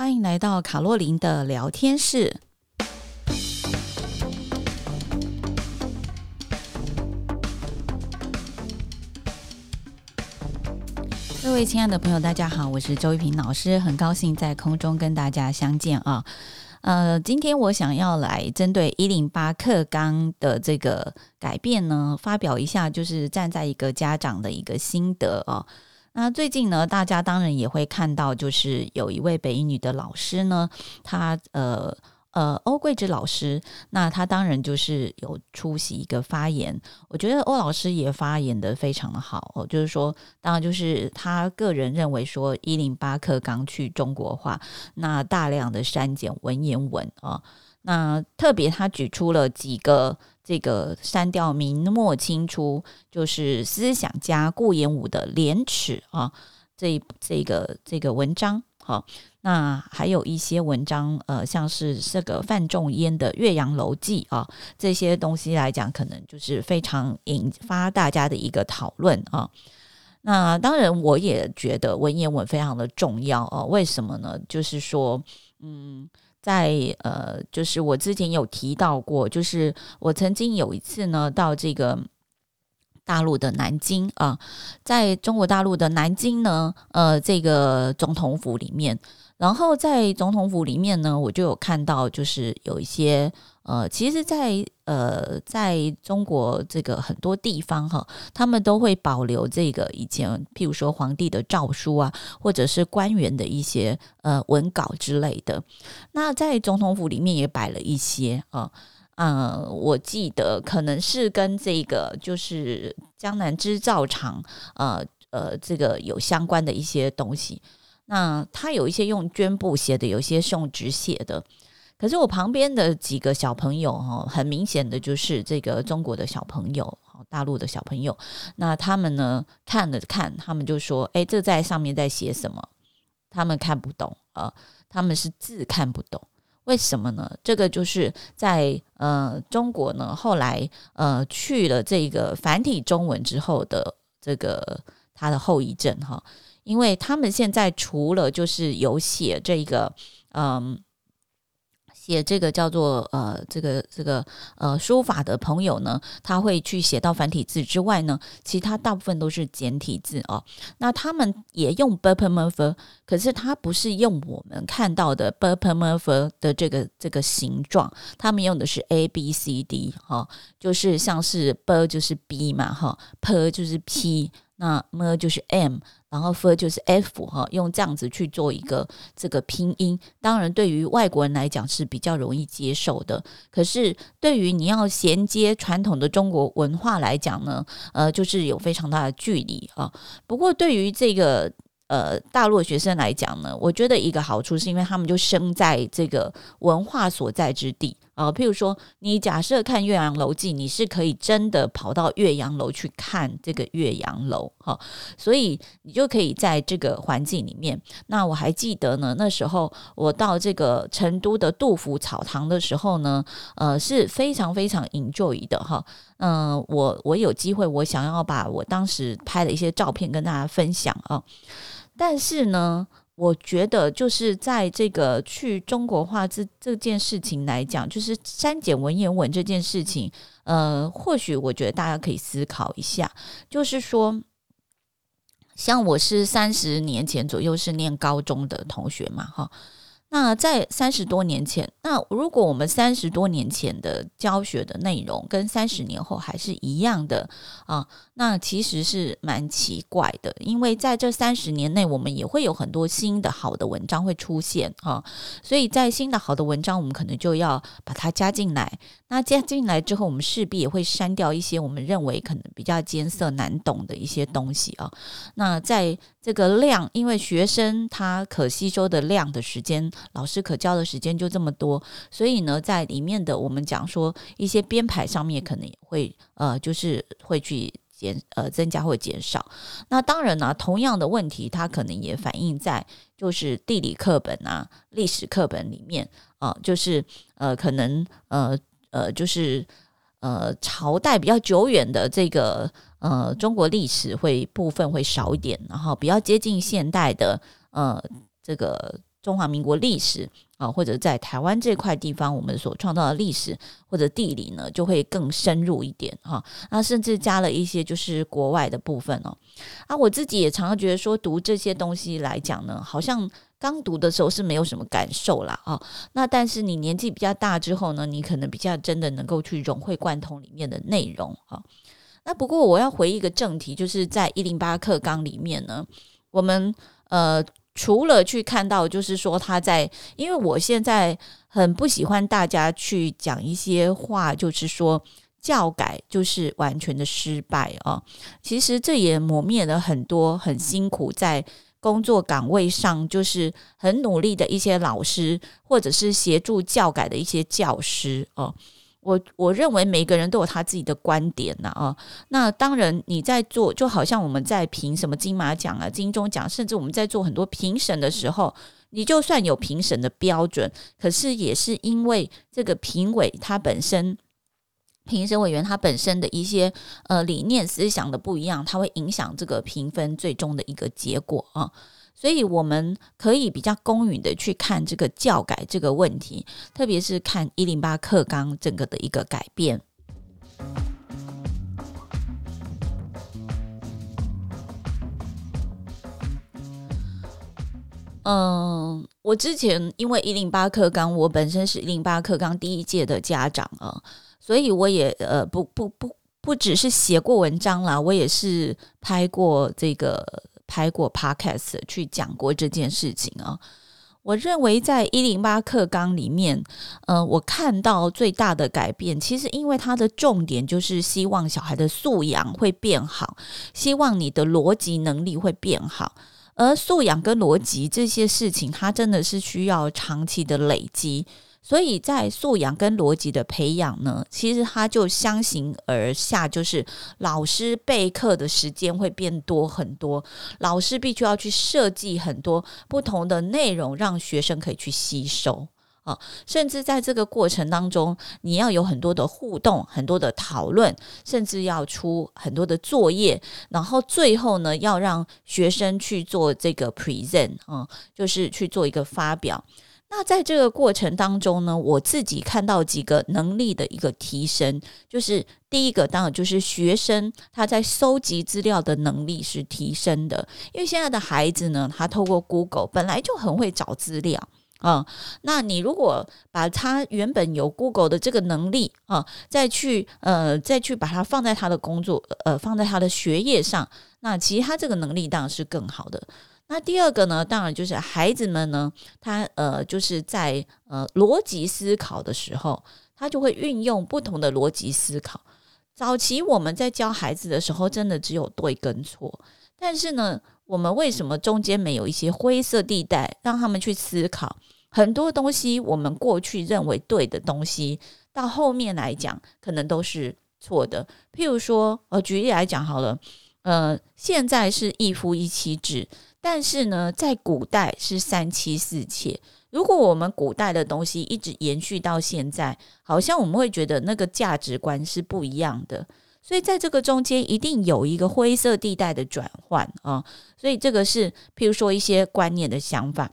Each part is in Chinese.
欢迎来到卡洛琳的聊天室。各位亲爱的朋友，大家好，我是周一平老师，很高兴在空中跟大家相见啊。呃，今天我想要来针对一零八课纲的这个改变呢，发表一下，就是站在一个家长的一个心得啊。那最近呢，大家当然也会看到，就是有一位北英女的老师呢，他呃。呃，欧桂芝老师，那他当然就是有出席一个发言。我觉得欧老师也发言的非常的好哦，就是说，当然就是他个人认为说，一零八课纲去中国化，那大量的删减文言文啊，那特别他举出了几个这个删掉明末清初就是思想家顾炎武的《廉耻》啊，这这个这个文章好。那还有一些文章，呃，像是这个范仲淹的《岳阳楼记》啊，这些东西来讲，可能就是非常引发大家的一个讨论啊。那当然，我也觉得文言文非常的重要啊。为什么呢？就是说，嗯，在呃，就是我之前有提到过，就是我曾经有一次呢，到这个大陆的南京啊，在中国大陆的南京呢，呃，这个总统府里面。然后在总统府里面呢，我就有看到，就是有一些呃，其实在，呃，在中国这个很多地方哈，他们都会保留这个以前，譬如说皇帝的诏书啊，或者是官员的一些呃文稿之类的。那在总统府里面也摆了一些啊，呃，我记得可能是跟这个就是江南织造厂呃呃这个有相关的一些东西。那他有一些用绢布写的，有一些是用纸写的。可是我旁边的几个小朋友哈，很明显的就是这个中国的小朋友，大陆的小朋友。那他们呢看了看，他们就说：“诶，这在上面在写什么？”他们看不懂啊，他们是字看不懂。为什么呢？这个就是在呃中国呢，后来呃去了这个繁体中文之后的这个它的后遗症哈。因为他们现在除了就是有写这个，嗯，写这个叫做呃这个这个呃书法的朋友呢，他会去写到繁体字之外呢，其他大部分都是简体字哦。那他们也用 b u r p e m e r f e r 可是他不是用我们看到的 b u r p e m e r f e r 的这个这个形状，他们用的是 A B C D 哈、哦，就是像是 b 就是 B 嘛哈、哦、，p 就是 P，那 m 就是 M。然后 f 就是 f 哈，用这样子去做一个这个拼音，当然对于外国人来讲是比较容易接受的。可是对于你要衔接传统的中国文化来讲呢，呃，就是有非常大的距离啊。不过对于这个呃大陆学生来讲呢，我觉得一个好处是因为他们就生在这个文化所在之地。啊，譬如说，你假设看《岳阳楼记》，你是可以真的跑到岳阳楼去看这个岳阳楼，哈，所以你就可以在这个环境里面。那我还记得呢，那时候我到这个成都的杜甫草堂的时候呢，呃，是非常非常 enjoy 的，哈，嗯，我我有机会，我想要把我当时拍的一些照片跟大家分享啊，但是呢。我觉得就是在这个去中国化这这件事情来讲，就是删减文言文这件事情，呃，或许我觉得大家可以思考一下，就是说，像我是三十年前左右是念高中的同学嘛，哈。那在三十多年前，那如果我们三十多年前的教学的内容跟三十年后还是一样的啊，那其实是蛮奇怪的。因为在这三十年内，我们也会有很多新的好的文章会出现啊，所以在新的好的文章，我们可能就要把它加进来。那加进来之后，我们势必也会删掉一些我们认为可能比较艰涩难懂的一些东西啊。那在这个量，因为学生他可吸收的量的时间。老师可教的时间就这么多，所以呢，在里面的我们讲说一些编排上面，可能会呃，就是会去减呃增加或减少。那当然呢、同样的问题，它可能也反映在就是地理课本啊、历史课本里面啊、就是呃，可能呃呃，就是呃朝代比较久远的这个呃中国历史会部分会少一点，然后比较接近现代的呃这个。中华民国历史啊，或者在台湾这块地方我们所创造的历史或者地理呢，就会更深入一点哈。那甚至加了一些就是国外的部分哦。啊，我自己也常常觉得说，读这些东西来讲呢，好像刚读的时候是没有什么感受啦啊。那但是你年纪比较大之后呢，你可能比较真的能够去融会贯通里面的内容啊。那不过我要回一个正题，就是在一零八课纲里面呢，我们呃。除了去看到，就是说他在，因为我现在很不喜欢大家去讲一些话，就是说教改就是完全的失败啊。其实这也磨灭了很多很辛苦在工作岗位上，就是很努力的一些老师，或者是协助教改的一些教师哦。我我认为每个人都有他自己的观点呐啊，那当然你在做，就好像我们在评什么金马奖啊、金钟奖，甚至我们在做很多评审的时候，你就算有评审的标准，可是也是因为这个评委他本身，评审委员他本身的一些呃理念思想的不一样，他会影响这个评分最终的一个结果啊。所以我们可以比较公允的去看这个教改这个问题，特别是看一零八课纲整个的一个改变。嗯，我之前因为一零八课纲，我本身是一零八课纲第一届的家长啊，所以我也呃不不不不只是写过文章啦，我也是拍过这个。拍过 podcast 去讲过这件事情啊，我认为在一零八课纲里面，呃，我看到最大的改变，其实因为它的重点就是希望小孩的素养会变好，希望你的逻辑能力会变好，而素养跟逻辑这些事情，它真的是需要长期的累积。所以在素养跟逻辑的培养呢，其实它就相形而下，就是老师备课的时间会变多很多，老师必须要去设计很多不同的内容，让学生可以去吸收啊。甚至在这个过程当中，你要有很多的互动、很多的讨论，甚至要出很多的作业，然后最后呢，要让学生去做这个 present 啊，就是去做一个发表。那在这个过程当中呢，我自己看到几个能力的一个提升，就是第一个当然就是学生他在搜集资料的能力是提升的，因为现在的孩子呢，他透过 Google 本来就很会找资料啊。那你如果把他原本有 Google 的这个能力啊，再去呃再去把它放在他的工作呃放在他的学业上，那其实他这个能力当然是更好的。那第二个呢，当然就是孩子们呢，他呃就是在呃逻辑思考的时候，他就会运用不同的逻辑思考。早期我们在教孩子的时候，真的只有对跟错，但是呢，我们为什么中间没有一些灰色地带，让他们去思考很多东西？我们过去认为对的东西，到后面来讲，可能都是错的。譬如说，呃，举例来讲好了，呃，现在是一夫一妻制。但是呢，在古代是三妻四妾。如果我们古代的东西一直延续到现在，好像我们会觉得那个价值观是不一样的。所以在这个中间，一定有一个灰色地带的转换啊。所以这个是，譬如说一些观念的想法。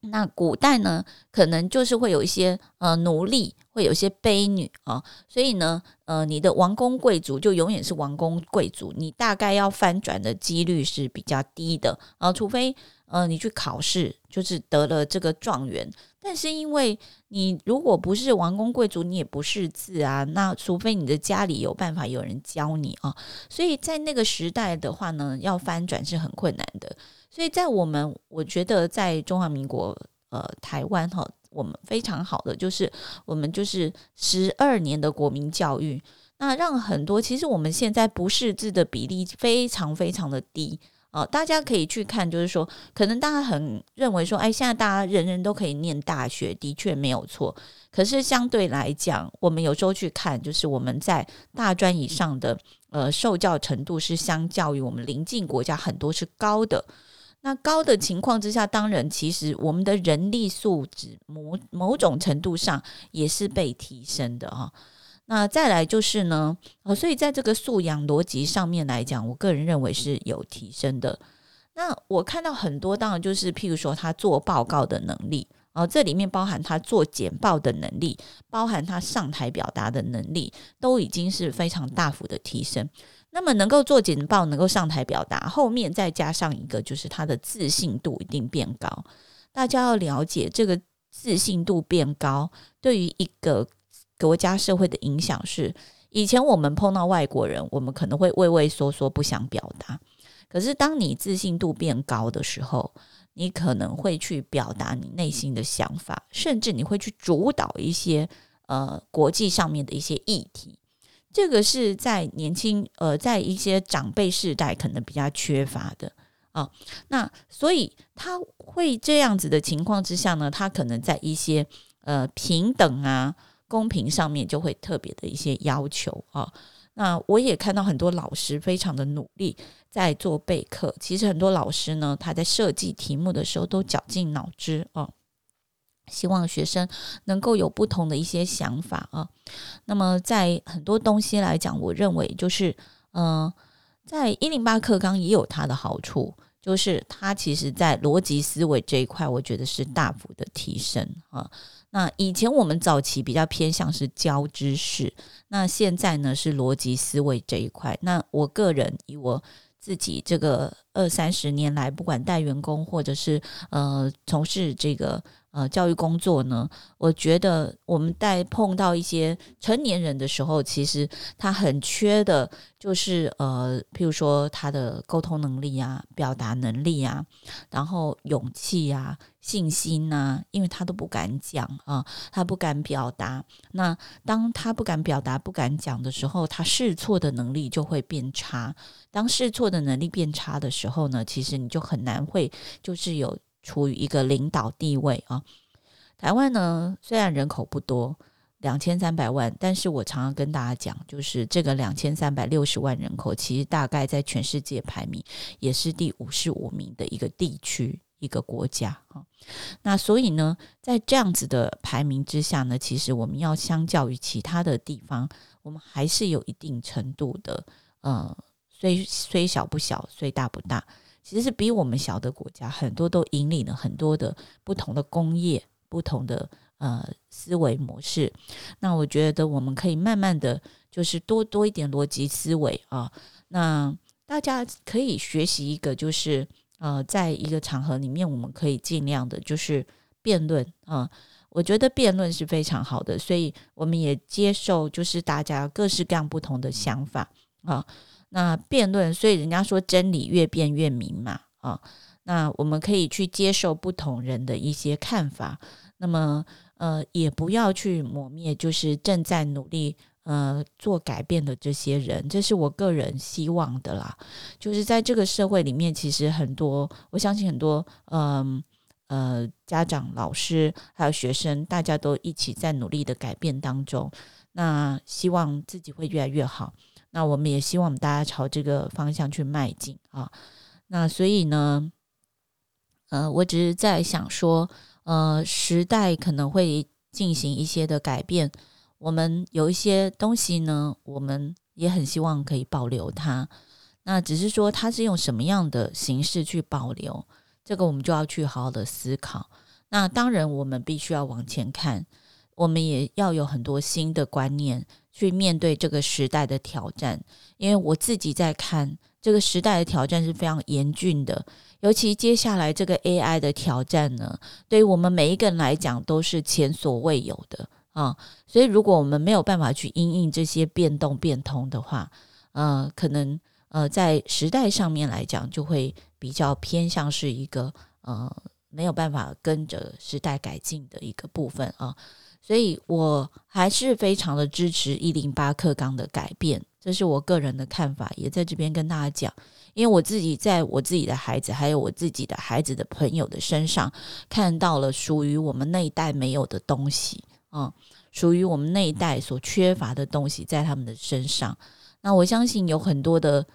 那古代呢，可能就是会有一些呃奴隶，会有一些卑女啊，所以呢，呃，你的王公贵族就永远是王公贵族，你大概要翻转的几率是比较低的。啊，除非呃你去考试就是得了这个状元，但是因为你如果不是王公贵族，你也不识字啊，那除非你的家里有办法有人教你啊，所以在那个时代的话呢，要翻转是很困难的。所以在我们，我觉得在中华民国，呃，台湾哈，我们非常好的就是我们就是十二年的国民教育，那让很多其实我们现在不识字的比例非常非常的低啊，呃，大家可以去看，就是说，可能大家很认为说，哎，现在大家人人都可以念大学，的确没有错。可是相对来讲，我们有时候去看，就是我们在大专以上的呃受教程度是相较于我们邻近国家很多是高的。那高的情况之下，当然，其实我们的人力素质某某种程度上也是被提升的哈。那再来就是呢，呃，所以在这个素养逻辑上面来讲，我个人认为是有提升的。那我看到很多，当然就是譬如说他做报告的能力，哦，这里面包含他做简报的能力，包含他上台表达的能力，都已经是非常大幅的提升。那么能够做简报，能够上台表达，后面再加上一个，就是他的自信度一定变高。大家要了解，这个自信度变高，对于一个国家社会的影响是，以前我们碰到外国人，我们可能会畏畏缩缩，不想表达。可是，当你自信度变高的时候，你可能会去表达你内心的想法，甚至你会去主导一些呃国际上面的一些议题。这个是在年轻呃，在一些长辈世代可能比较缺乏的啊、那所以他会这样子的情况之下呢，他可能在一些呃平等啊、公平上面就会特别的一些要求啊。那我也看到很多老师非常的努力在做备课。其实很多老师呢，他在设计题目的时候都绞尽脑汁哦，希望学生能够有不同的一些想法啊。那么在很多东西来讲，我认为就是，嗯、在一零八课纲也有它的好处，就是它其实在逻辑思维这一块，我觉得是大幅的提升啊。那以前我们早期比较偏向是教知识，那现在呢是逻辑思维这一块。那我个人以我自己这个二三十年来，不管带员工或者是呃从事这个。呃，教育工作呢，我觉得我们在碰到一些成年人的时候，其实他很缺的，就是呃，譬如说他的沟通能力啊、表达能力啊，然后勇气啊、信心啊，因为他都不敢讲啊，他不敢表达。那当他不敢表达、不敢讲的时候，他试错的能力就会变差。当试错的能力变差的时候呢，其实你就很难会就是有。处于一个领导地位啊，台湾呢，虽然人口不多，两千三百万，但是我常常跟大家讲，就是这个两千三百六十万人口，其实大概在全世界排名也是第五十五名的一个地区一个国家啊。那所以呢，在这样子的排名之下呢，其实我们要相较于其他的地方，我们还是有一定程度的，呃，虽虽小不小，虽大不大。其实是比我们小的国家，很多都引领了很多的不同的工业、不同的呃思维模式。那我觉得我们可以慢慢的就是多多一点逻辑思维啊。那大家可以学习一个，就是呃，在一个场合里面，我们可以尽量的就是辩论啊。我觉得辩论是非常好的，所以我们也接受就是大家各式各样不同的想法啊。那辩论，所以人家说真理越辩越明嘛，啊，那我们可以去接受不同人的一些看法，那么呃，也不要去抹灭，就是正在努力呃做改变的这些人，这是我个人希望的啦。就是在这个社会里面，其实很多，我相信很多，嗯呃，呃，家长、老师还有学生，大家都一起在努力的改变当中，那希望自己会越来越好。那我们也希望大家朝这个方向去迈进啊。那所以呢，呃，我只是在想说，呃，时代可能会进行一些的改变。我们有一些东西呢，我们也很希望可以保留它。那只是说，它是用什么样的形式去保留，这个我们就要去好好的思考。那当然，我们必须要往前看，我们也要有很多新的观念。去面对这个时代的挑战，因为我自己在看这个时代的挑战是非常严峻的，尤其接下来这个 AI 的挑战呢，对于我们每一个人来讲都是前所未有的啊。所以，如果我们没有办法去因应这些变动变通的话，呃，可能呃在时代上面来讲，就会比较偏向是一个呃没有办法跟着时代改进的一个部分啊。所以我还是非常的支持一零八课纲的改变，这是我个人的看法，也在这边跟大家讲。因为我自己在我自己的孩子，还有我自己的孩子的朋友的身上，看到了属于我们那一代没有的东西，嗯，属于我们那一代所缺乏的东西，在他们的身上。那我相信有很多的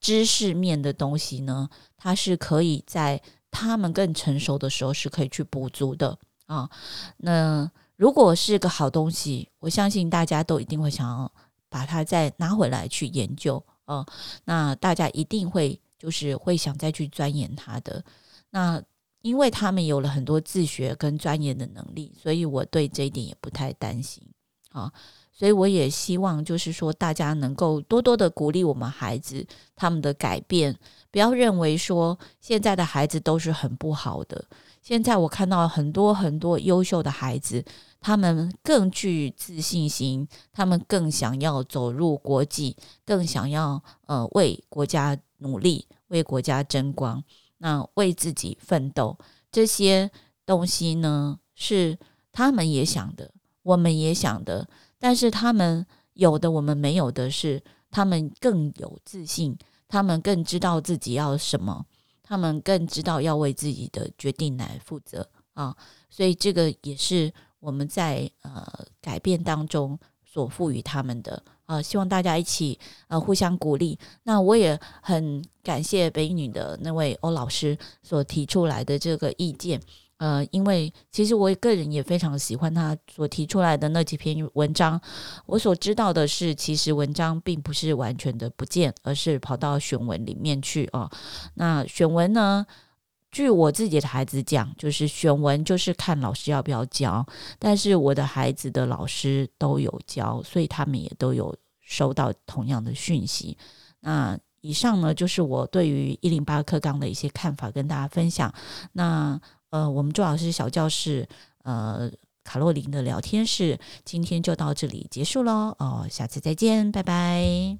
知识面的东西呢，它是可以在他们更成熟的时候是可以去补足的啊，那。如果是个好东西，我相信大家都一定会想要把它再拿回来去研究哦。那大家一定会就是会想再去钻研它的。那因为他们有了很多自学跟钻研的能力，所以我对这一点也不太担心啊。所以我也希望，就是说大家能够多多的鼓励我们孩子他们的改变，不要认为说现在的孩子都是很不好的。现在我看到很多很多优秀的孩子，他们更具自信心，他们更想要走入国际，更想要呃为国家努力，为国家争光。那为自己奋斗，这些东西呢，是他们也想的，我们也想的，但是他们有的我们没有的是，他们更有自信，他们更知道自己要什么，他们更知道要为自己的决定来负责啊，所以这个也是我们在呃改变当中所赋予他们的。啊，希望大家一起呃互相鼓励。那我也很感谢北影女的那位欧老师所提出来的这个意见。呃，因为其实我个人也非常喜欢他所提出来的那几篇文章。我所知道的是，其实文章并不是完全的不见，而是跑到选文里面去啊、哦。那选文呢？据我自己的孩子讲，就是选文就是看老师要不要教，但是我的孩子的老师都有教，所以他们也都有收到同样的讯息。那以上呢，就是我对于一零八课纲的一些看法，跟大家分享。那呃，我们朱老师小教室呃卡洛琳的聊天室今天就到这里结束喽，哦，下次再见，拜拜。